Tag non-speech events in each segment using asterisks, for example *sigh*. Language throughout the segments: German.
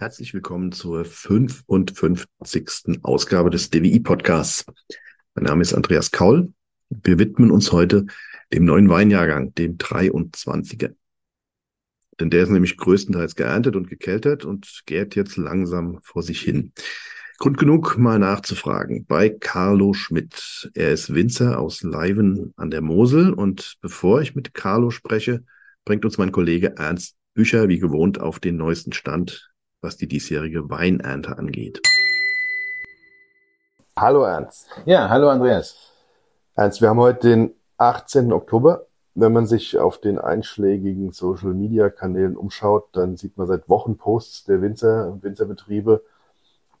Herzlich willkommen zur 55. Ausgabe des DWI Podcasts. Mein Name ist Andreas Kaul. Wir widmen uns heute dem neuen Weinjahrgang, dem 23er. Denn der ist nämlich größtenteils geerntet und gekeltert und gärt jetzt langsam vor sich hin. Grund genug, mal nachzufragen bei Carlo Schmidt. Er ist Winzer aus Leiven an der Mosel und bevor ich mit Carlo spreche, bringt uns mein Kollege Ernst Bücher wie gewohnt auf den neuesten Stand was die diesjährige Weinernte angeht. Hallo Ernst. Ja, hallo Andreas. Ernst, wir haben heute den 18. Oktober. Wenn man sich auf den einschlägigen Social Media Kanälen umschaut, dann sieht man seit Wochen Posts der Winzer und Winzerbetriebe,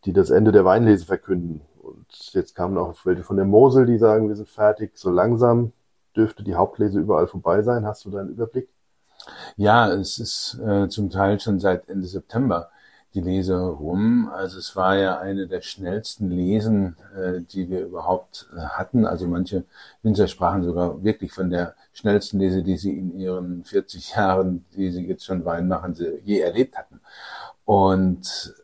die das Ende der Weinlese verkünden. Und jetzt kamen auch welche von der Mosel, die sagen, wir sind fertig. So langsam dürfte die Hauptlese überall vorbei sein. Hast du da einen Überblick? Ja, es ist äh, zum Teil schon seit Ende September die Lese rum. Also es war ja eine der schnellsten Lesen, äh, die wir überhaupt äh, hatten. Also manche Winzer sprachen sogar wirklich von der schnellsten Lese, die sie in ihren 40 Jahren, die sie jetzt schon Wein machen, je erlebt hatten. Und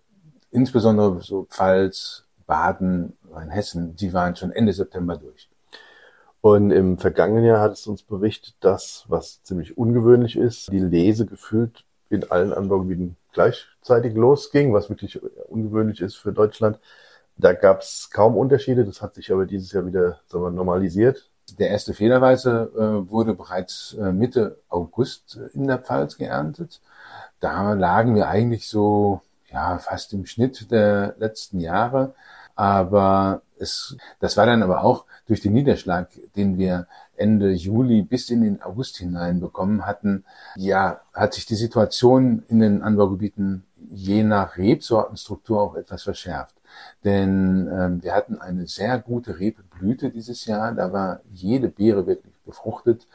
insbesondere so Pfalz, Baden, Rheinhessen, die waren schon Ende September durch. Und im vergangenen Jahr hat es uns berichtet, dass, was ziemlich ungewöhnlich ist, die Lese gefühlt in allen Anbaugebieten gleichzeitig losging, was wirklich ungewöhnlich ist für Deutschland. Da gab es kaum Unterschiede, das hat sich aber dieses Jahr wieder wir, normalisiert. Der erste Fehlerweise äh, wurde bereits äh, Mitte August in der Pfalz geerntet. Da lagen wir eigentlich so ja fast im Schnitt der letzten Jahre. Aber es, das war dann aber auch durch den Niederschlag, den wir Ende Juli bis in den August hinein bekommen hatten, ja, hat sich die Situation in den Anbaugebieten je nach Rebsortenstruktur auch etwas verschärft. Denn ähm, wir hatten eine sehr gute Rebblüte dieses Jahr. Da war jede Beere wirklich befruchtet,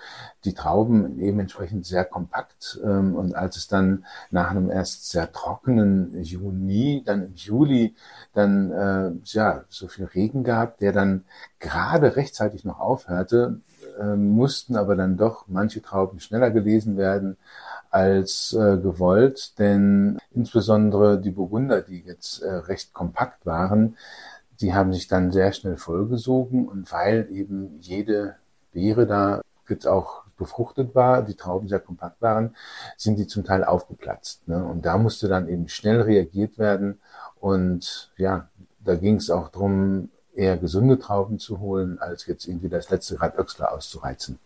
die Trauben eben entsprechend sehr kompakt. Ähm, und als es dann nach einem erst sehr trockenen Juni, dann im Juli, dann äh, ja so viel Regen gab, der dann gerade rechtzeitig noch aufhörte, äh, mussten aber dann doch manche Trauben schneller gelesen werden als äh, gewollt, denn insbesondere die Burgunder, die jetzt äh, recht kompakt waren, die haben sich dann sehr schnell vollgesogen und weil eben jede Beere da jetzt auch befruchtet war, die Trauben sehr kompakt waren, sind die zum Teil aufgeplatzt. Ne? Und da musste dann eben schnell reagiert werden. Und ja, da ging es auch drum, eher gesunde Trauben zu holen, als jetzt irgendwie das letzte Rad Öxler auszureizen.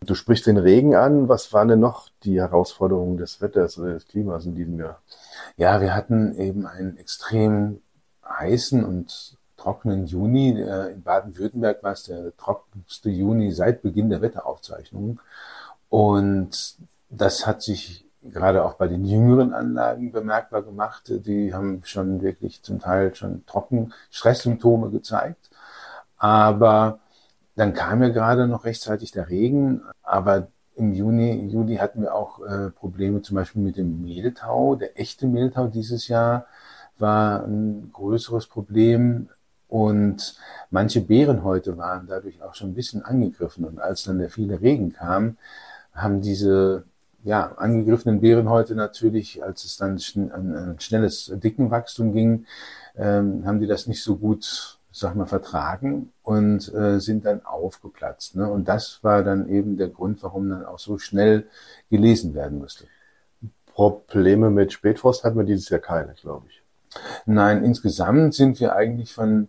Du sprichst den Regen an. Was waren denn noch die Herausforderungen des Wetters oder des Klimas in diesem Jahr? Ja, wir hatten eben einen extrem heißen und trockenen Juni. Äh, in Baden-Württemberg war es der trockenste Juni seit Beginn der Wetteraufzeichnungen. Und das hat sich gerade auch bei den jüngeren Anlagen bemerkbar gemacht. Die haben schon wirklich zum Teil schon trocken Stresssymptome gezeigt. Aber dann kam ja gerade noch rechtzeitig der Regen. Aber im Juni, Juli hatten wir auch äh, Probleme zum Beispiel mit dem Mehltau. Der echte Mehltau dieses Jahr war ein größeres Problem. Und manche Beerenhäute waren dadurch auch schon ein bisschen angegriffen. Und als dann der viele Regen kam, haben diese ja, angegriffenen Beerenhäute natürlich, als es dann an ein schnelles Dickenwachstum ging, ähm, haben die das nicht so gut, sag mal, vertragen und äh, sind dann aufgeplatzt. Ne? Und das war dann eben der Grund, warum dann auch so schnell gelesen werden musste. Probleme mit Spätfrost hatten wir dieses Jahr keine, glaube ich. Nein, insgesamt sind wir eigentlich von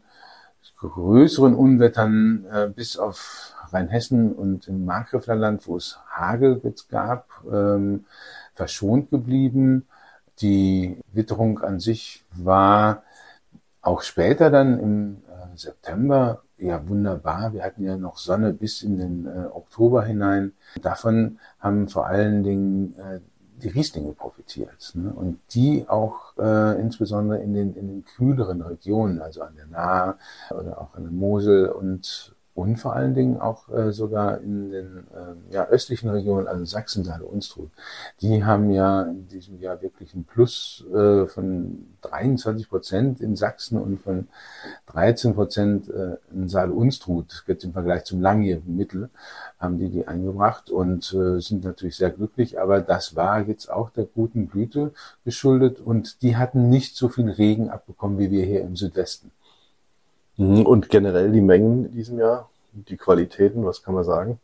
größeren Unwettern äh, bis auf Rheinhessen und im Markgräflerland, wo es Hagel gab, ähm, verschont geblieben. Die Witterung an sich war auch später dann im äh, September ja wunderbar. Wir hatten ja noch Sonne bis in den äh, Oktober hinein. Davon haben vor allen Dingen äh, die Rieslinge profitiert. Ne? Und die auch äh, insbesondere in den, in den kühleren Regionen, also an der Nahe oder auch an der Mosel und und vor allen Dingen auch äh, sogar in den äh, ja, östlichen Regionen, also Sachsen, Saale, Unstrut, die haben ja in diesem Jahr wirklich ein Plus äh, von 23 Prozent in Sachsen und von 13 Prozent äh, in Saale, Unstrut, jetzt im Vergleich zum langjährigen Mittel, haben die die eingebracht und äh, sind natürlich sehr glücklich, aber das war jetzt auch der guten Blüte geschuldet und die hatten nicht so viel Regen abbekommen wie wir hier im Südwesten. Mhm. Und generell die Mengen in diesem Jahr, die Qualitäten, was kann man sagen?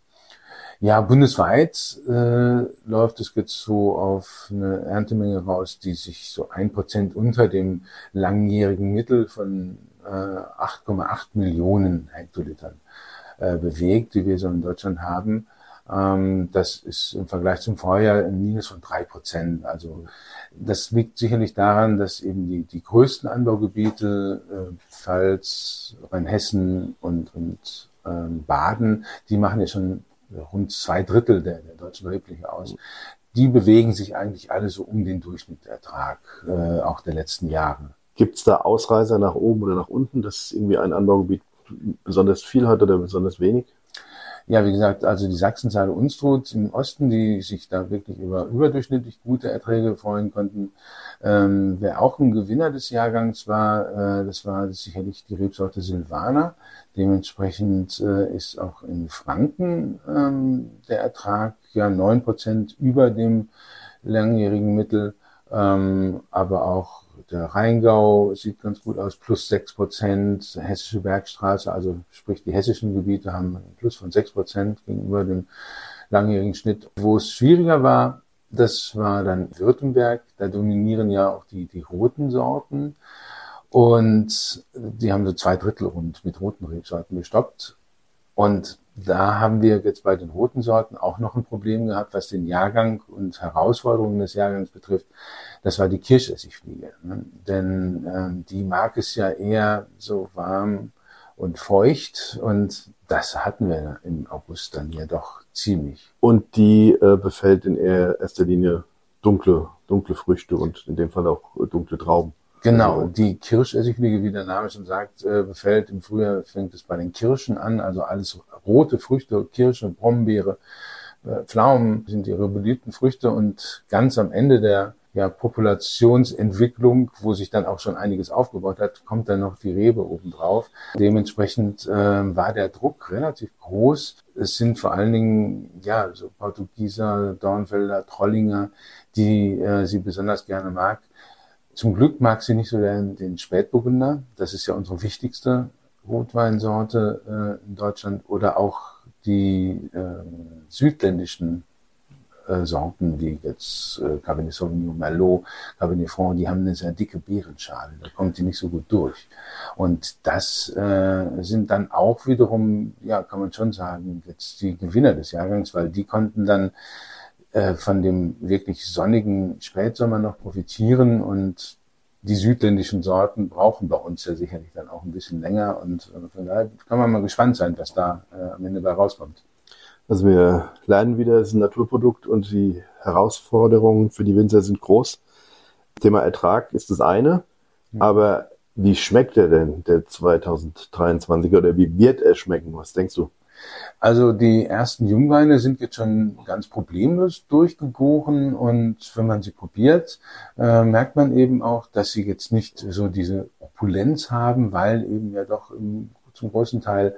Ja, bundesweit äh, läuft es jetzt so auf eine Erntemenge raus, die sich so ein Prozent unter dem langjährigen Mittel von äh, 8,8 Millionen Hektolitern äh, bewegt, die wir so in Deutschland haben. Ähm, das ist im Vergleich zum Vorjahr ein Minus von drei Prozent. Also das liegt sicherlich daran, dass eben die, die größten Anbaugebiete, äh, Pfalz, Rheinhessen und, und ähm, Baden, die machen ja schon rund zwei Drittel der, der deutschen Rebfläche aus. Die bewegen sich eigentlich alle so um den Durchschnittsertrag, äh, auch der letzten Jahre. Gibt es da Ausreißer nach oben oder nach unten, dass irgendwie ein Anbaugebiet besonders viel hat oder besonders wenig? Ja, wie gesagt, also die Sachsenzahl Unstrut im Osten, die sich da wirklich über überdurchschnittlich gute Erträge freuen konnten. Ähm, wer auch ein Gewinner des Jahrgangs war, äh, das war sicherlich die Rebsorte Silvaner. Dementsprechend äh, ist auch in Franken ähm, der Ertrag ja neun Prozent über dem langjährigen Mittel, ähm, aber auch der Rheingau sieht ganz gut aus, plus sechs Prozent. Hessische Bergstraße, also sprich die hessischen Gebiete haben einen Plus von sechs Prozent gegenüber dem langjährigen Schnitt. Wo es schwieriger war, das war dann Württemberg. Da dominieren ja auch die, die roten Sorten. Und die haben so zwei Drittel rund mit roten Rebsorten gestoppt. Und da haben wir jetzt bei den roten Sorten auch noch ein Problem gehabt, was den Jahrgang und Herausforderungen des Jahrgangs betrifft. Das war die Kirschessigfliege. Ne? Denn ähm, die mag es ja eher so warm und feucht und das hatten wir im August dann ja doch ziemlich. Und die äh, befällt in erster Linie dunkle, dunkle Früchte und in dem Fall auch dunkle Trauben. Genau, die Kirschessigfliege, wie der Name schon sagt, äh, befällt im Frühjahr, fängt es bei den Kirschen an, also alles rote Früchte, Kirsche, Brombeere, äh, Pflaumen sind ihre beliebten Früchte und ganz am Ende der ja, Populationsentwicklung, wo sich dann auch schon einiges aufgebaut hat, kommt dann noch die Rebe obendrauf. Dementsprechend äh, war der Druck relativ groß. Es sind vor allen Dingen ja so Portugieser, Dornfelder, Trollinger, die äh, sie besonders gerne mag. Zum Glück mag sie nicht so den, den Spätburgunder. Das ist ja unsere wichtigste Rotweinsorte äh, in Deutschland. Oder auch die äh, südländischen äh, Sorten, wie jetzt äh, Cabernet Sauvignon, Merlot, Cabernet Franc, die haben eine sehr dicke Beerenschale. Da kommt die nicht so gut durch. Und das äh, sind dann auch wiederum, ja, kann man schon sagen, jetzt die Gewinner des Jahrgangs, weil die konnten dann äh, von dem wirklich sonnigen Spätsommer noch profitieren und die südländischen Sorten brauchen bei uns ja sicherlich dann auch ein bisschen länger und äh, von daher kann man mal gespannt sein, was da äh, am Ende bei rauskommt. Also wir lernen wieder, es ist ein Naturprodukt und die Herausforderungen für die Winzer sind groß. Thema Ertrag ist das eine, ja. aber wie schmeckt er denn, der 2023 oder wie wird er schmecken? Was denkst du? Also die ersten Jungweine sind jetzt schon ganz problemlos durchgegoren und wenn man sie probiert, äh, merkt man eben auch, dass sie jetzt nicht so diese Opulenz haben, weil eben ja doch im, zum großen Teil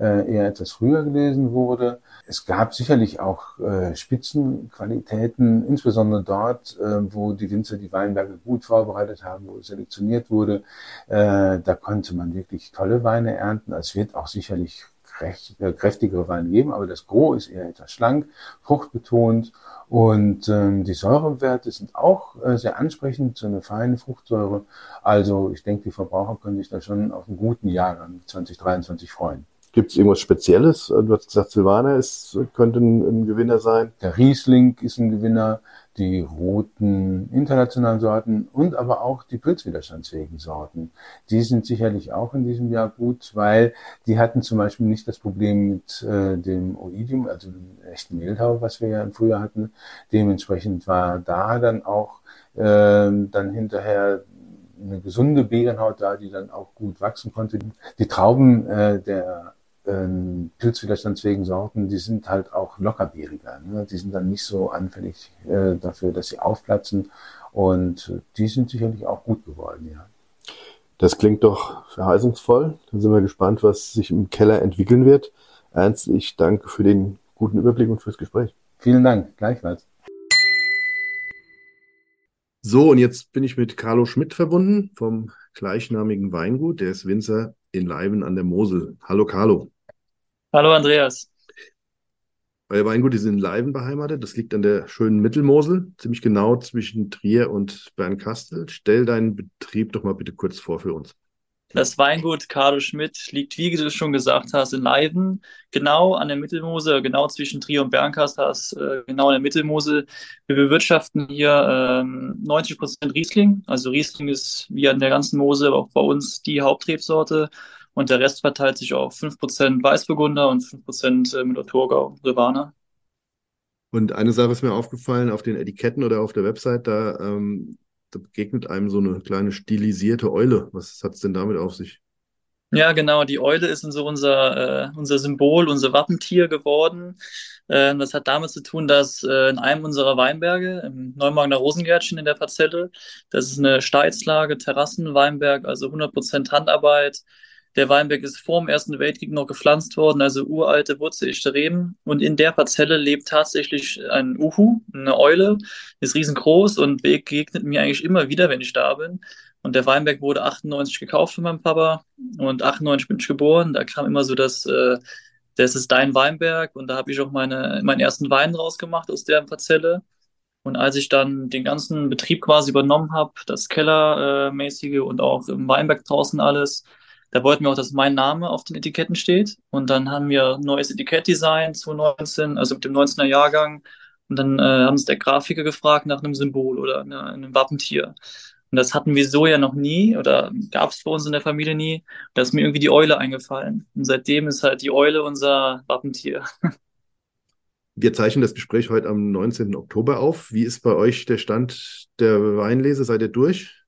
äh, eher etwas früher gelesen wurde. Es gab sicherlich auch äh, Spitzenqualitäten, insbesondere dort, äh, wo die Winzer die Weinberge gut vorbereitet haben, wo selektioniert wurde. Äh, da konnte man wirklich tolle Weine ernten. Es wird auch sicherlich kräftigere Weine geben, aber das Gros ist eher etwas schlank, fruchtbetont und ähm, die Säurewerte sind auch äh, sehr ansprechend, so eine feine Fruchtsäure. Also ich denke, die Verbraucher können sich da schon auf einen guten Jahrgang 2023 freuen. Gibt es irgendwas Spezielles? Du hast gesagt, Silvaner ist, könnte ein, ein, Gewinner sein. Der Riesling ist ein Gewinner, die roten internationalen Sorten und aber auch die pilzwiderstandsfähigen Sorten. Die sind sicherlich auch in diesem Jahr gut, weil die hatten zum Beispiel nicht das Problem mit äh, dem Oidium, also dem echten Mehltau, was wir ja im Frühjahr hatten. Dementsprechend war da dann auch äh, dann hinterher eine gesunde Beerenhaut da, die dann auch gut wachsen konnte. Die Trauben äh, der ähm, Pilzwiderstandsfähigen Sorten, die sind halt auch lockerbeeriger. Ne? Die sind dann nicht so anfällig äh, dafür, dass sie aufplatzen. Und die sind sicherlich auch gut geworden, ja. Das klingt doch verheißungsvoll. Dann sind wir gespannt, was sich im Keller entwickeln wird. Ernst, ich danke für den guten Überblick und fürs Gespräch. Vielen Dank, gleichfalls. So, und jetzt bin ich mit Carlo Schmidt verbunden vom gleichnamigen Weingut. Der ist Winzer in Leiben an der Mosel. Hallo Carlo. Hallo Andreas. Euer Weingut ist in Leiben beheimatet. Das liegt an der schönen Mittelmosel, ziemlich genau zwischen Trier und Bernkastel. Stell deinen Betrieb doch mal bitte kurz vor für uns. Das Weingut Carlo Schmidt liegt, wie du schon gesagt hast, in Leiden, genau an der Mittelmosel, genau zwischen Trier und Bernkastel, äh, genau an der Mittelmosel. Wir bewirtschaften hier ähm, 90 Prozent Riesling. Also Riesling ist wie an der ganzen Mosel auch bei uns die Hauptrebsorte und der Rest verteilt sich auf 5% Weißburgunder und 5% äh, Müller-Thurgau, Silvaner. Und eine Sache ist mir aufgefallen auf den Etiketten oder auf der Website, da, ähm, da begegnet einem so eine kleine stilisierte Eule. Was hat es denn damit auf sich? Ja, genau. Die Eule ist so unser, äh, unser Symbol, unser Wappentier geworden. Äh, das hat damit zu tun, dass äh, in einem unserer Weinberge, im Neumagner Rosengärtchen in der Parzelle, das ist eine Steilslage, Terrassenweinberg, also 100% Handarbeit, der Weinberg ist vor dem Ersten Weltkrieg noch gepflanzt worden, also uralte wurzelichte Reben. Und in der Parzelle lebt tatsächlich ein Uhu, eine Eule, ist riesengroß und begegnet mir eigentlich immer wieder, wenn ich da bin. Und der Weinberg wurde 98 gekauft von meinem Papa und 98 bin ich geboren. Da kam immer so das, äh, das ist dein Weinberg und da habe ich auch meine, meinen ersten Wein rausgemacht aus der Parzelle. Und als ich dann den ganzen Betrieb quasi übernommen habe, das Kellermäßige und auch im Weinberg draußen alles, da wollten wir auch, dass mein Name auf den Etiketten steht. Und dann haben wir neues Etikettdesign 2019, also mit dem 19er Jahrgang. Und dann äh, haben uns der Grafiker gefragt nach einem Symbol oder eine, einem Wappentier. Und das hatten wir so ja noch nie oder gab es bei uns in der Familie nie. Da ist mir irgendwie die Eule eingefallen. Und seitdem ist halt die Eule unser Wappentier. *laughs* Wir zeichnen das Gespräch heute am 19. Oktober auf. Wie ist bei euch der Stand der Weinlese? Seid ihr durch?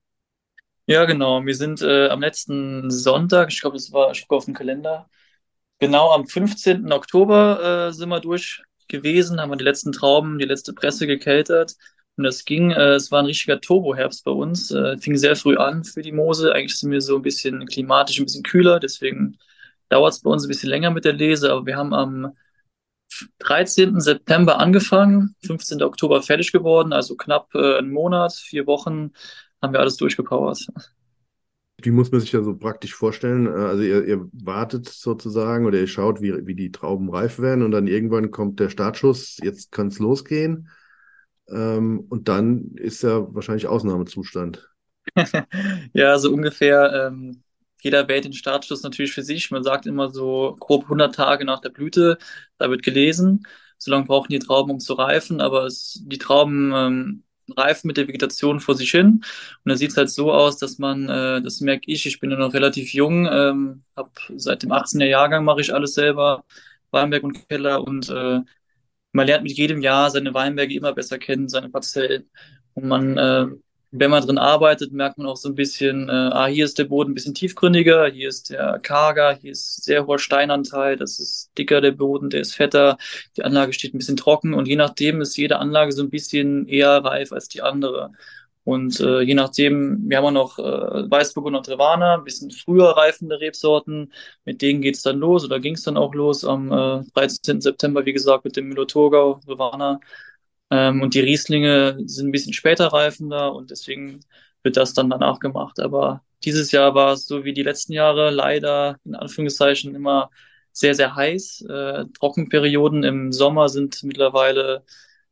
Ja, genau. Wir sind äh, am letzten Sonntag, ich glaube, das war, ich gucke auf den Kalender, genau am 15. Oktober äh, sind wir durch gewesen, haben wir die letzten Trauben, die letzte Presse gekeltert. Und das ging, äh, es war ein richtiger Turboherbst bei uns, äh, fing sehr früh an für die Mose. Eigentlich sind wir so ein bisschen klimatisch, ein bisschen kühler, deswegen dauert es bei uns ein bisschen länger mit der Lese, aber wir haben am 13. September angefangen, 15. Oktober fertig geworden, also knapp äh, einen Monat, vier Wochen haben wir alles durchgepowert. Wie muss man sich da so praktisch vorstellen? Äh, also ihr, ihr wartet sozusagen oder ihr schaut, wie, wie die Trauben reif werden und dann irgendwann kommt der Startschuss, jetzt kann es losgehen. Ähm, und dann ist ja wahrscheinlich Ausnahmezustand. *laughs* ja, so ungefähr. Ähm, jeder wählt den Startschuss natürlich für sich. Man sagt immer so grob 100 Tage nach der Blüte, da wird gelesen. So lange brauchen die Trauben, um zu reifen, aber es, die Trauben ähm, reifen mit der Vegetation vor sich hin. Und da sieht es halt so aus, dass man, äh, das merke ich, ich bin ja noch relativ jung, ähm, habe seit dem 18er Jahrgang mache ich alles selber, Weinberg und Keller und äh, man lernt mit jedem Jahr seine Weinberge immer besser kennen, seine Parzellen. Und man äh, wenn man drin arbeitet, merkt man auch so ein bisschen, äh, ah, hier ist der Boden ein bisschen tiefgründiger, hier ist der karger, hier ist sehr hoher Steinanteil, das ist dicker der Boden, der ist fetter, die Anlage steht ein bisschen trocken und je nachdem ist jede Anlage so ein bisschen eher reif als die andere. Und äh, je nachdem, wir haben auch noch äh, Weißburgunder und Trevana, ein bisschen früher reifende Rebsorten. Mit denen geht's dann los oder ging es dann auch los am äh, 13. September, wie gesagt, mit dem Müller-Thurgau, Trevana. Ähm, und die Rieslinge sind ein bisschen später reifender und deswegen wird das dann danach gemacht. Aber dieses Jahr war es so wie die letzten Jahre leider in Anführungszeichen immer sehr, sehr heiß. Äh, Trockenperioden im Sommer sind mittlerweile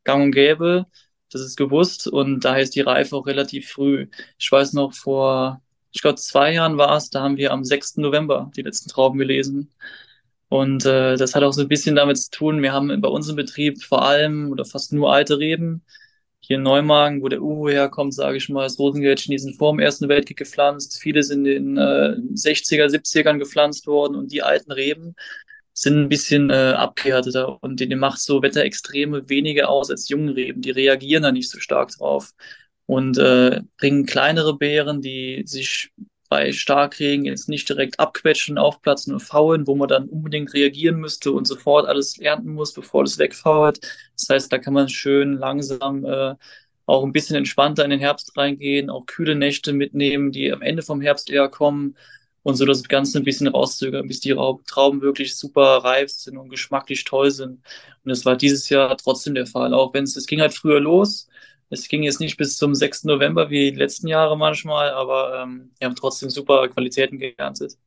gang und gäbe. Das ist gewusst und da heißt die Reife auch relativ früh. Ich weiß noch, vor, ich glaube, zwei Jahren war es, da haben wir am 6. November die letzten Trauben gelesen. Und äh, das hat auch so ein bisschen damit zu tun, wir haben bei uns im Betrieb vor allem oder fast nur alte Reben. Hier in Neumagen, wo der Uhu herkommt, sage ich mal, das Rosengärtchen, die sind vor dem Ersten Weltkrieg gepflanzt. Viele sind in den äh, 60er, 70ern gepflanzt worden und die alten Reben sind ein bisschen äh, abgehärteter und denen macht so Wetterextreme weniger aus als junge Reben. Die reagieren da nicht so stark drauf und äh, bringen kleinere Beeren, die sich bei Starkregen jetzt nicht direkt abquetschen, aufplatzen und faulen, wo man dann unbedingt reagieren müsste und sofort alles ernten muss, bevor das wegfault. Das heißt, da kann man schön langsam äh, auch ein bisschen entspannter in den Herbst reingehen, auch kühle Nächte mitnehmen, die am Ende vom Herbst eher kommen und so das Ganze ein bisschen rauszögern, bis die Trauben wirklich super reif sind und geschmacklich toll sind. Und das war dieses Jahr trotzdem der Fall, auch wenn es, es ging halt früher los. Es ging jetzt nicht bis zum 6. November wie die letzten Jahre manchmal, aber ähm, wir haben trotzdem super Qualitäten geerntet.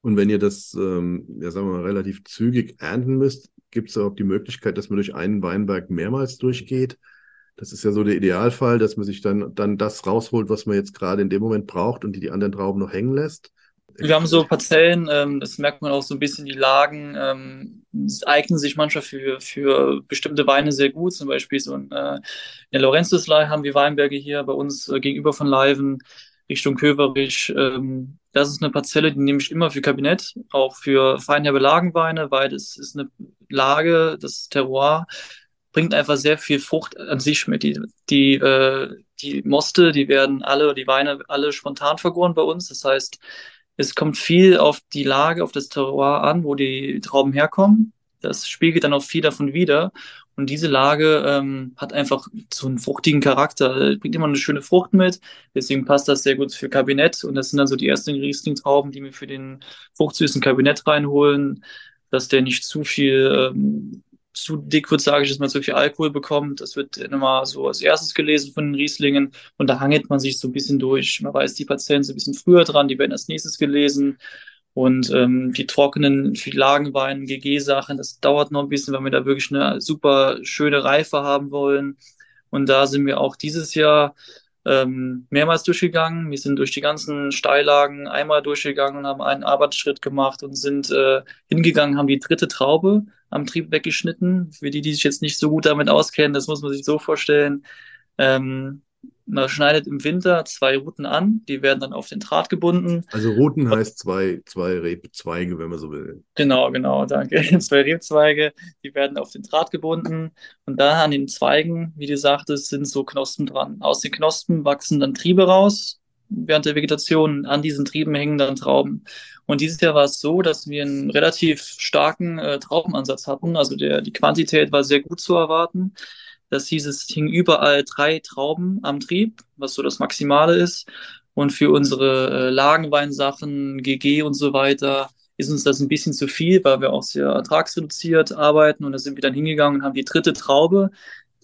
Und wenn ihr das, ähm, ja sagen wir mal, relativ zügig ernten müsst, gibt es auch die Möglichkeit, dass man durch einen Weinberg mehrmals durchgeht? Das ist ja so der Idealfall, dass man sich dann, dann das rausholt, was man jetzt gerade in dem Moment braucht und die, die anderen Trauben noch hängen lässt. Wir haben so Parzellen, ähm, das merkt man auch so ein bisschen, die Lagen ähm, eignen sich manchmal für, für bestimmte Weine sehr gut. Zum Beispiel so ein, äh, in der Laurentiuslei haben wir Weinberge hier bei uns äh, gegenüber von Leiven, Richtung Köverich. Ähm, das ist eine Parzelle, die nehme ich immer für Kabinett, auch für feinherbe Lagenweine, weil das ist eine Lage, das Terroir bringt einfach sehr viel Frucht an sich mit. Die, die, äh, die Moste, die werden alle, die Weine alle spontan vergoren bei uns. Das heißt, es kommt viel auf die Lage, auf das Terroir an, wo die Trauben herkommen. Das spiegelt dann auch viel davon wieder. Und diese Lage ähm, hat einfach so einen fruchtigen Charakter, bringt immer eine schöne Frucht mit. Deswegen passt das sehr gut für Kabinett. Und das sind dann so die ersten Riesling-Trauben, die wir für den fruchtsüßen Kabinett reinholen, dass der nicht zu viel ähm, zu dick wird, sage ich, dass man zu viel Alkohol bekommt. Das wird immer so als erstes gelesen von den Rieslingen und da hangelt man sich so ein bisschen durch. Man weiß, die Patienten sind ein bisschen früher dran, die werden als nächstes gelesen. Und ähm, die trockenen Lagenwein, GG-Sachen, das dauert noch ein bisschen, weil wir da wirklich eine super schöne Reife haben wollen. Und da sind wir auch dieses Jahr ähm, mehrmals durchgegangen. Wir sind durch die ganzen Steillagen einmal durchgegangen und haben einen Arbeitsschritt gemacht und sind äh, hingegangen, haben die dritte Traube am Trieb weggeschnitten. Für die, die sich jetzt nicht so gut damit auskennen, das muss man sich so vorstellen. Ähm, man schneidet im Winter zwei Ruten an, die werden dann auf den Draht gebunden. Also Ruten heißt zwei, zwei Rebzweige, wenn man so will. Genau, genau, danke. *laughs* Zwei Rebzweige, die werden auf den Draht gebunden und da an den Zweigen, wie du sagtest, sind so Knospen dran. Aus den Knospen wachsen dann Triebe raus während der Vegetation. An diesen Trieben hängen dann Trauben. Und dieses Jahr war es so, dass wir einen relativ starken äh, Traubenansatz hatten. Also der, die Quantität war sehr gut zu erwarten. Das hieß, es hing überall drei Trauben am Trieb, was so das Maximale ist. Und für unsere äh, Lagenweinsachen, GG und so weiter, ist uns das ein bisschen zu viel, weil wir auch sehr ertragsreduziert arbeiten. Und da sind wir dann hingegangen und haben die dritte Traube,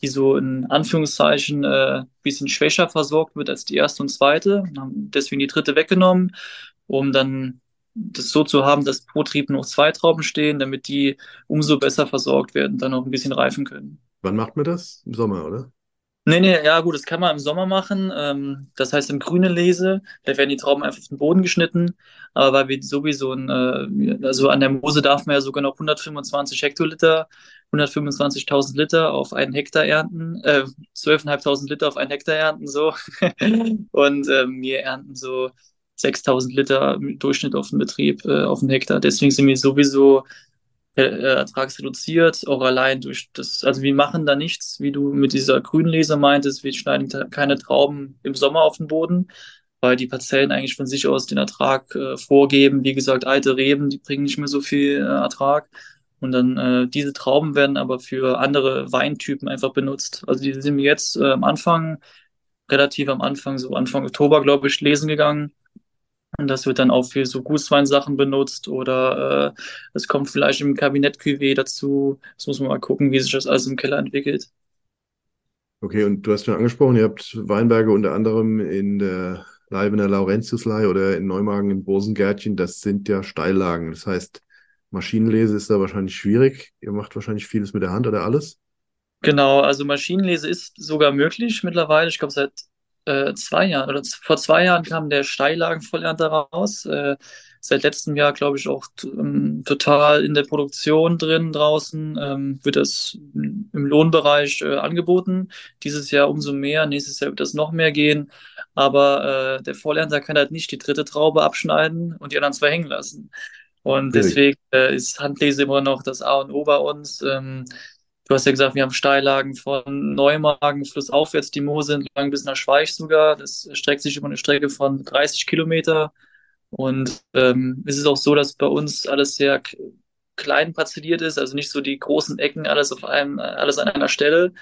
die so in Anführungszeichen äh, bisschen schwächer versorgt wird als die erste und zweite. Haben deswegen die dritte weggenommen, um dann das so zu haben, dass pro Trieb noch zwei Trauben stehen, damit die umso besser versorgt werden, dann auch ein bisschen reifen können. Wann macht man das? Im Sommer, oder? Nee, nee, ja gut, das kann man im Sommer machen. Ähm, das heißt im grünen Lese, da werden die Trauben einfach auf den Boden geschnitten. Aber weil wir sowieso, ein, äh, also an der Mose darf man ja sogar noch 125 Hektoliter, 125.000 Liter auf einen Hektar ernten, äh, 12.500 Liter auf einen Hektar ernten, so. *laughs* Und ähm, wir ernten so 6.000 Liter im Durchschnitt auf den Betrieb, äh, auf den Hektar. Deswegen sind wir sowieso äh, ertragsreduziert, auch allein durch das, also wir machen da nichts, wie du mit dieser Grünlese meintest, wir schneiden keine Trauben im Sommer auf den Boden, weil die Parzellen eigentlich von sich aus den Ertrag äh, vorgeben. Wie gesagt, alte Reben, die bringen nicht mehr so viel äh, Ertrag. Und dann äh, diese Trauben werden aber für andere Weintypen einfach benutzt. Also die sind jetzt äh, am Anfang, relativ am Anfang, so Anfang Oktober, glaube ich, lesen gegangen. Und das wird dann auch für so Gußweinsachen benutzt oder äh, es kommt vielleicht im Kabinett dazu. Das muss man mal gucken, wie sich das alles im Keller entwickelt. Okay, und du hast schon angesprochen, ihr habt Weinberge unter anderem in der Leibener Laurentiuslei oder in Neumagen in Bosengärtchen. Das sind ja Steillagen. Das heißt, Maschinenlese ist da wahrscheinlich schwierig. Ihr macht wahrscheinlich vieles mit der Hand oder alles? Genau, also Maschinenlese ist sogar möglich mittlerweile. Ich glaube, seit äh, zwei Jahren oder vor zwei Jahren kam der Steillagenvollernter raus. Äh, seit letztem Jahr, glaube ich, auch ähm, total in der Produktion drin draußen. Ähm, wird das im Lohnbereich äh, angeboten. Dieses Jahr umso mehr. Nächstes Jahr wird das noch mehr gehen. Aber äh, der Vollernter kann halt nicht die dritte Traube abschneiden und die anderen zwei hängen lassen. Und deswegen äh, ist Handlese immer noch das A und O bei uns. Ähm, Du hast ja gesagt, wir haben Steillagen von Neumagen flussaufwärts die Mose entlang bis nach Schweich sogar. Das streckt sich über eine Strecke von 30 Kilometer. Und ähm, es ist auch so, dass bei uns alles sehr klein parzelliert ist, also nicht so die großen Ecken, alles auf einem, alles an einer Stelle,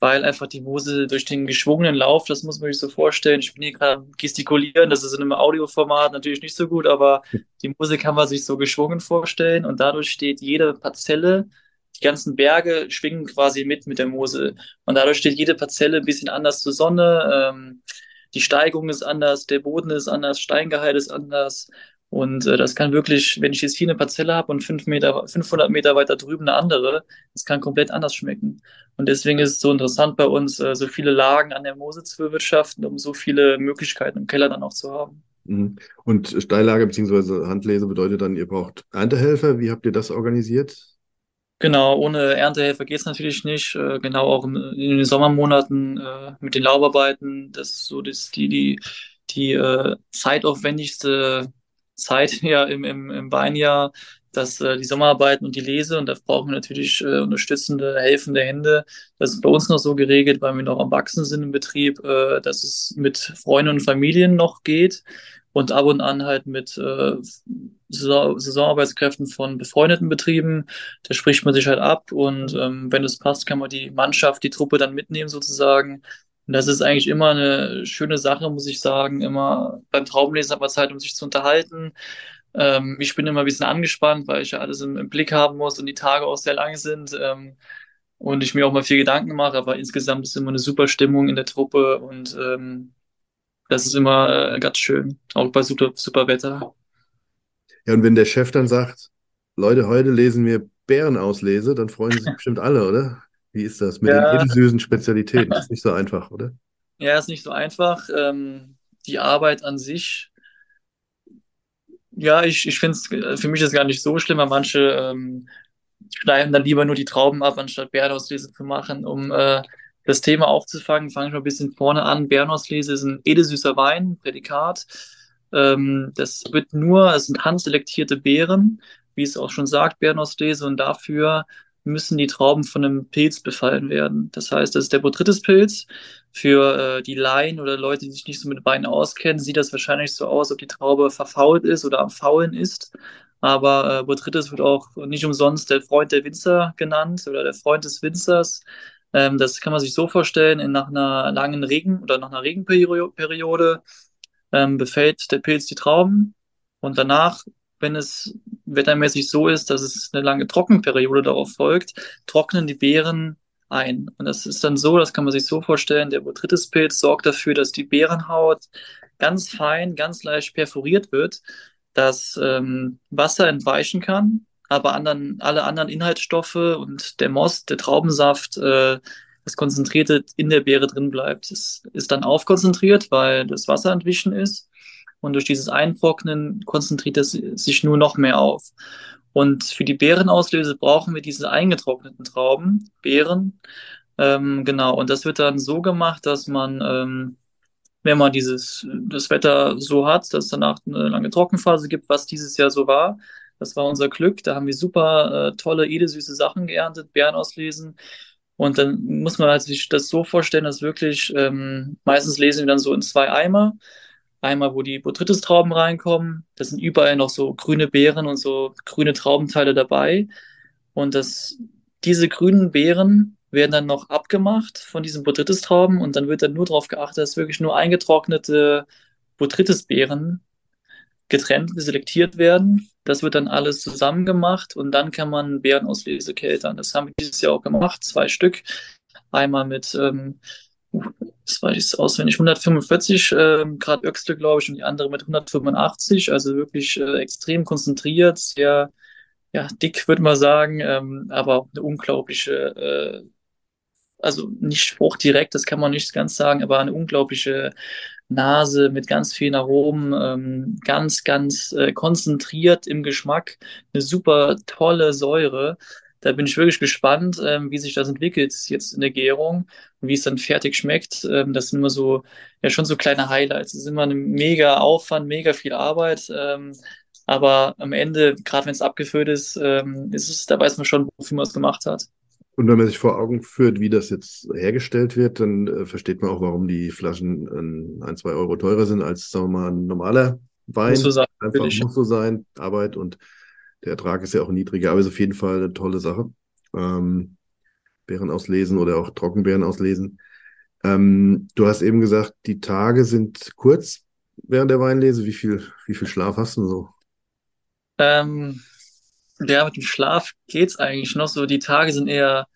weil einfach die Mose durch den geschwungenen Lauf, das muss man sich so vorstellen, ich bin hier gerade gestikulieren, das ist in einem Audioformat natürlich nicht so gut, aber die Mose kann man sich so geschwungen vorstellen und dadurch steht jede Parzelle die ganzen Berge schwingen quasi mit mit der Mosel. Und dadurch steht jede Parzelle ein bisschen anders zur Sonne. Ähm, die Steigung ist anders, der Boden ist anders, Steingehalt ist anders. Und äh, das kann wirklich, wenn ich jetzt hier eine Parzelle habe und fünf Meter, 500 Meter weiter drüben eine andere, das kann komplett anders schmecken. Und deswegen ist es so interessant bei uns, äh, so viele Lagen an der Mosel zu bewirtschaften, um so viele Möglichkeiten im Keller dann auch zu haben. Mhm. Und Steillager bzw. Handlese bedeutet dann, ihr braucht Erntehelfer. Wie habt ihr das organisiert? Genau, ohne Erntehelfer geht es natürlich nicht. Äh, genau auch in, in den Sommermonaten äh, mit den Laubarbeiten. Das ist so das, die, die, die äh, zeitaufwendigste Zeit *laughs* ja im, im, im Weinjahr, dass äh, die Sommerarbeiten und die Lese. Und da brauchen wir natürlich äh, unterstützende, helfende Hände. Das ist bei uns noch so geregelt, weil wir noch am Wachsen sind im Betrieb, äh, dass es mit Freunden und Familien noch geht und ab und an halt mit äh, Saisonarbeitskräften von befreundeten Betrieben. Da spricht man sich halt ab und ähm, wenn es passt, kann man die Mannschaft, die Truppe dann mitnehmen sozusagen. Und das ist eigentlich immer eine schöne Sache, muss ich sagen. Immer beim Traubenlesen hat man Zeit, um sich zu unterhalten. Ähm, ich bin immer ein bisschen angespannt, weil ich ja alles im, im Blick haben muss und die Tage auch sehr lang sind. Ähm, und ich mir auch mal viel Gedanken mache, aber insgesamt ist immer eine super Stimmung in der Truppe und ähm, das ist immer äh, ganz schön, auch bei super, super Wetter. Ja, und wenn der Chef dann sagt, Leute, heute lesen wir Bärenauslese, dann freuen sich *laughs* bestimmt alle, oder? Wie ist das mit ja. den süßen Spezialitäten? Das *laughs* ist nicht so einfach, oder? Ja, ist nicht so einfach. Ähm, die Arbeit an sich, ja, ich, ich finde es, für mich ist gar nicht so schlimm, weil manche ähm, schneiden dann lieber nur die Trauben ab, anstatt Bärenauslese zu machen, um äh, das Thema aufzufangen, fange ich mal ein bisschen vorne an. Bernauslese ist ein edelsüßer Wein, Prädikat. Ähm, das wird nur, es sind handselektierte Beeren, wie es auch schon sagt, Bernauslese, und dafür müssen die Trauben von einem Pilz befallen werden. Das heißt, das ist der Botrytis-Pilz. Für äh, die Laien oder Leute, die sich nicht so mit Weinen auskennen, sieht das wahrscheinlich so aus, ob die Traube verfault ist oder am Faulen ist. Aber äh, Botrytis wird auch nicht umsonst der Freund der Winzer genannt oder der Freund des Winzers. Ähm, das kann man sich so vorstellen, in, nach einer langen Regen- oder nach einer Regenperiode ähm, befällt der Pilz die Trauben und danach, wenn es wettermäßig so ist, dass es eine lange Trockenperiode darauf folgt, trocknen die Beeren ein. Und das ist dann so, das kann man sich so vorstellen, der Botrytis-Pilz sorgt dafür, dass die Beerenhaut ganz fein, ganz leicht perforiert wird, dass ähm, Wasser entweichen kann aber anderen, alle anderen Inhaltsstoffe und der Most, der Traubensaft, äh, das Konzentrierte in der Beere drin bleibt. Es ist dann aufkonzentriert, weil das Wasser entwichen ist. Und durch dieses Eintrocknen konzentriert es sich nur noch mehr auf. Und für die Beerenauslese brauchen wir diese eingetrockneten Trauben, Beeren. Ähm, genau. Und das wird dann so gemacht, dass man, ähm, wenn man dieses, das Wetter so hat, dass es danach eine lange Trockenphase gibt, was dieses Jahr so war, das war unser Glück. Da haben wir super äh, tolle, edelsüße Sachen geerntet, Beeren auslesen. Und dann muss man halt sich das so vorstellen, dass wirklich, ähm, meistens lesen wir dann so in zwei Eimer. Einmal, wo die Botrytis-Trauben reinkommen. Da sind überall noch so grüne Beeren und so grüne Traubenteile dabei. Und das, diese grünen Beeren werden dann noch abgemacht von diesen Botrytis-Trauben und dann wird dann nur darauf geachtet, dass wirklich nur eingetrocknete Botrytis-Beeren getrennt, selektiert werden. Das wird dann alles zusammen gemacht und dann kann man Beerenauslese keltern. Das haben wir dieses Jahr auch gemacht, zwei Stück. Einmal mit, ähm, das weiß ich auswendig, 145 ähm, Grad Öxle, glaube ich, und die andere mit 185. Also wirklich äh, extrem konzentriert, sehr ja, dick, würde man sagen, ähm, aber eine unglaubliche äh, also nicht spruchdirekt, das kann man nicht ganz sagen, aber eine unglaubliche Nase mit ganz vielen Aromen, ähm, ganz, ganz äh, konzentriert im Geschmack, eine super tolle Säure. Da bin ich wirklich gespannt, ähm, wie sich das entwickelt jetzt in der Gärung und wie es dann fertig schmeckt. Ähm, das sind immer so, ja, schon so kleine Highlights. Das ist immer ein mega Aufwand, mega viel Arbeit. Ähm, aber am Ende, gerade wenn es abgefüllt ist, ähm, ist es, da weiß man schon, wofür man es gemacht hat. Und wenn man sich vor Augen führt, wie das jetzt hergestellt wird, dann äh, versteht man auch, warum die Flaschen ein, ein, zwei Euro teurer sind als, sagen wir mal, ein normaler Wein. Muss so sein, Einfach muss so sein, Arbeit und der Ertrag ist ja auch niedriger, aber ist auf jeden Fall eine tolle Sache. Ähm, Beeren auslesen oder auch Trockenbeeren auslesen. Ähm, du hast eben gesagt, die Tage sind kurz während der Weinlese. Wie viel, wie viel Schlaf hast du so? Ähm, ja, mit dem Schlaf geht's eigentlich noch so. Die Tage sind eher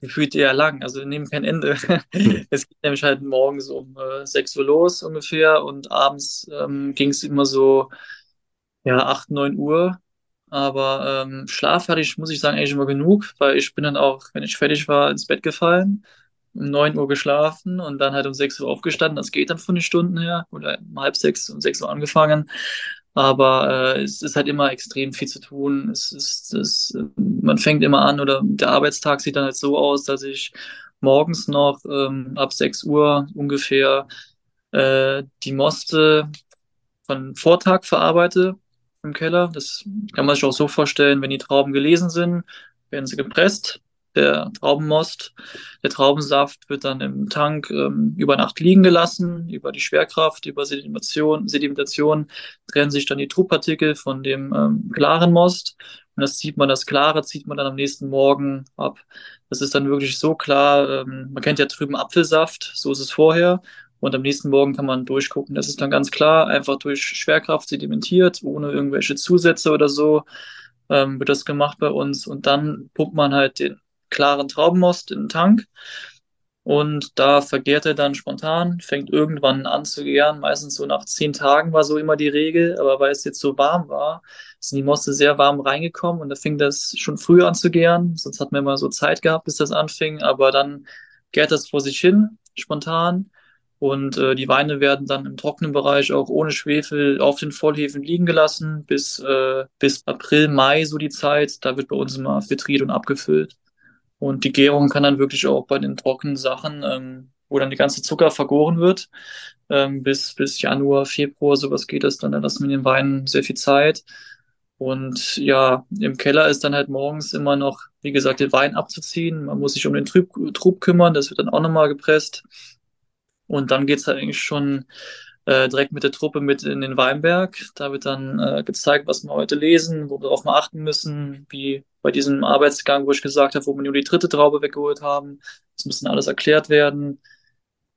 gefühlt eher lang, also wir nehmen kein Ende. Hm. *laughs* Es geht nämlich halt morgens um äh, 6 Uhr los ungefähr und abends ähm, ging es immer so ja 8, 9 Uhr. Aber ähm, Schlaf hatte ich, muss ich sagen, eigentlich immer genug, weil ich bin dann auch, wenn ich fertig war, ins Bett gefallen, um 9 Uhr geschlafen und dann halt um 6 Uhr aufgestanden. Das geht dann von den Stunden her oder um halb sechs, um 6 Uhr angefangen. Aber äh, es ist halt immer extrem viel zu tun. Es ist, es, man fängt immer an oder der Arbeitstag sieht dann halt so aus, dass ich morgens noch ähm, ab 6 Uhr ungefähr äh, die Moste von Vortag verarbeite im Keller. Das kann man sich auch so vorstellen, wenn die Trauben gelesen sind, werden sie gepresst, der Traubenmost. Der Traubensaft wird dann im Tank ähm, über Nacht liegen gelassen, über die Schwerkraft, über Sedimentation, Sedimentation trennen sich dann die Trubpartikel von dem ähm, klaren Most. Und das zieht man, das Klare zieht man dann am nächsten Morgen ab. Das ist dann wirklich so klar. Ähm, man kennt ja drüben Apfelsaft, so ist es vorher. Und am nächsten Morgen kann man durchgucken. Das ist dann ganz klar, einfach durch Schwerkraft sedimentiert, ohne irgendwelche Zusätze oder so, ähm, wird das gemacht bei uns. Und dann pumpt man halt den klaren Traubenmost in den Tank. Und da vergärt er dann spontan, fängt irgendwann an zu gären. Meistens so nach zehn Tagen war so immer die Regel. Aber weil es jetzt so warm war, sind die Moste sehr warm reingekommen und da fing das schon früh an zu gären. Sonst hat man immer so Zeit gehabt, bis das anfing. Aber dann gärt das vor sich hin, spontan. Und äh, die Weine werden dann im trockenen Bereich auch ohne Schwefel auf den Vollhefen liegen gelassen bis, äh, bis April, Mai, so die Zeit. Da wird bei uns immer filtriert und abgefüllt. Und die Gärung kann dann wirklich auch bei den trockenen Sachen, ähm, wo dann die ganze Zucker vergoren wird, ähm, bis, bis Januar, Februar, sowas geht das dann. Da lassen wir den Weinen sehr viel Zeit. Und ja, im Keller ist dann halt morgens immer noch, wie gesagt, den Wein abzuziehen. Man muss sich um den Trub, Trub kümmern, das wird dann auch nochmal gepresst. Und dann geht's halt eigentlich schon äh, direkt mit der Truppe mit in den Weinberg. Da wird dann äh, gezeigt, was wir heute lesen, worauf wir achten müssen, wie bei diesem Arbeitsgang, wo ich gesagt habe, wo wir nur die dritte Traube weggeholt haben. Das muss dann alles erklärt werden.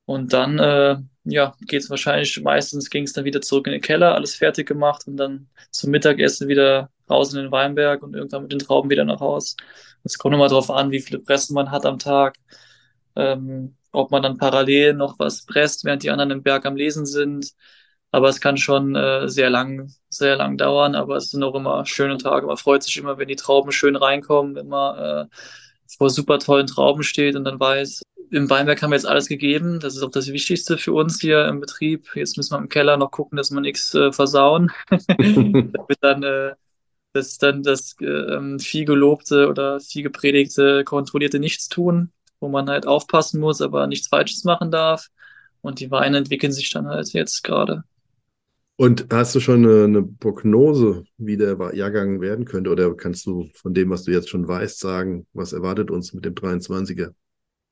Und dann, äh, ja, geht's wahrscheinlich, meistens ging es dann wieder zurück in den Keller, alles fertig gemacht und dann zum Mittagessen wieder raus in den Weinberg und irgendwann mit den Trauben wieder nach Haus. Es kommt nochmal drauf an, wie viele Pressen man hat am Tag. Ähm, ob man dann parallel noch was presst, während die anderen im Berg am Lesen sind. Aber es kann schon äh, sehr lang, sehr lang dauern, aber es sind auch immer schöne Tage. Man freut sich immer, wenn die Trauben schön reinkommen, wenn man äh, vor super tollen Trauben steht und dann weiß, im Weinberg haben wir jetzt alles gegeben. Das ist auch das Wichtigste für uns hier im Betrieb. Jetzt müssen wir im Keller noch gucken, dass wir nichts äh, versauen. *laughs* Damit dann äh, das dann das äh, viel gelobte oder viel gepredigte kontrollierte Nichtstun wo man halt aufpassen muss, aber nichts Falsches machen darf. Und die Weine entwickeln sich dann halt jetzt gerade. Und hast du schon eine, eine, Prognose, wie der Jahrgang werden könnte? Oder kannst du von dem, was du jetzt schon weißt, sagen, was erwartet uns mit dem 23er?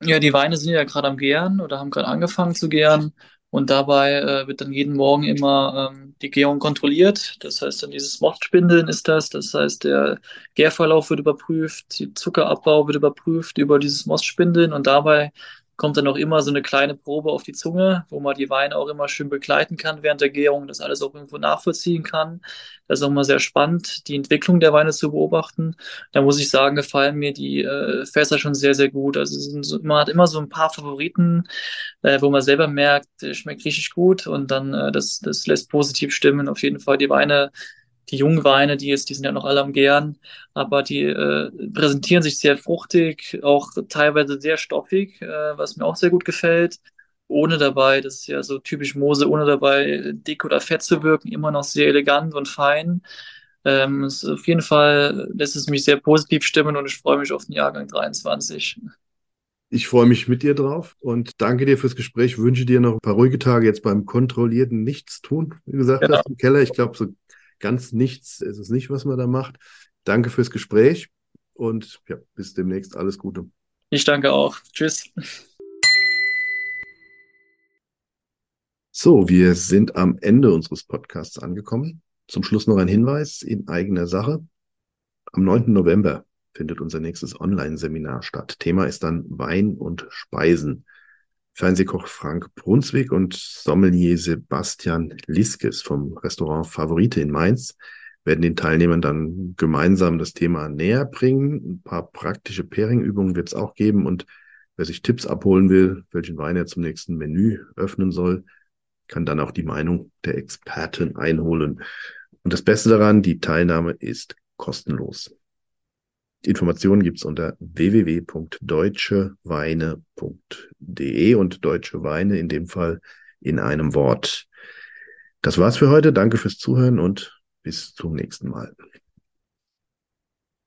Ja, die Weine sind ja gerade am Gären oder haben gerade angefangen zu gären. Und dabei äh, wird dann jeden Morgen immer ähm, die Gärung kontrolliert. Das heißt, dann dieses Mostspindeln ist das. Das heißt, der Gärverlauf wird überprüft, der Zuckerabbau wird überprüft über dieses Mostspindeln und dabei kommt dann auch immer so eine kleine Probe auf die Zunge, wo man die Weine auch immer schön begleiten kann während der Gärung, das alles auch irgendwo nachvollziehen kann. Das ist auch mal sehr spannend, die Entwicklung der Weine zu beobachten. Da muss ich sagen, gefallen mir die äh, Fässer schon sehr, sehr gut. Also so, man hat immer so ein paar Favoriten, äh, wo man selber merkt, schmeckt richtig gut und dann äh, das, das lässt positiv stimmen. Auf jeden Fall die Weine die jungen Weine, die jetzt, die sind ja noch alle am Gären, aber die äh, präsentieren sich sehr fruchtig, auch teilweise sehr stoffig, äh, was mir auch sehr gut gefällt. Ohne dabei, das ist ja so typisch Mose, ohne dabei dick oder fett zu wirken, immer noch sehr elegant und fein. Ähm, es, auf jeden Fall lässt es mich sehr positiv stimmen und ich freue mich auf den Jahrgang 23. Ich freue mich mit dir drauf und danke dir fürs Gespräch. Wünsche dir noch ein paar ruhige Tage jetzt beim kontrollierten Nichtstun, wie gesagt genau. hast im Keller. Ich glaube, so ganz nichts ist es nicht, was man da macht. Danke fürs Gespräch und ja, bis demnächst. Alles Gute. Ich danke auch. Tschüss. So, wir sind am Ende unseres Podcasts angekommen. Zum Schluss noch ein Hinweis in eigener Sache. Am 9. November findet unser nächstes Online-Seminar statt. Thema ist dann Wein und Speisen. Fernsehkoch Frank Brunswick und Sommelier Sebastian Liskes vom Restaurant Favorite in Mainz werden den Teilnehmern dann gemeinsam das Thema näher bringen. Ein paar praktische Pairing-Übungen wird es auch geben und wer sich Tipps abholen will, welchen Wein er zum nächsten Menü öffnen soll, kann dann auch die Meinung der Experten einholen. Und das Beste daran, die Teilnahme ist kostenlos. Informationen gibt's unter www.deutscheweine.de und Deutsche Weine in dem Fall in einem Wort. Das war's für heute. Danke fürs Zuhören und bis zum nächsten Mal.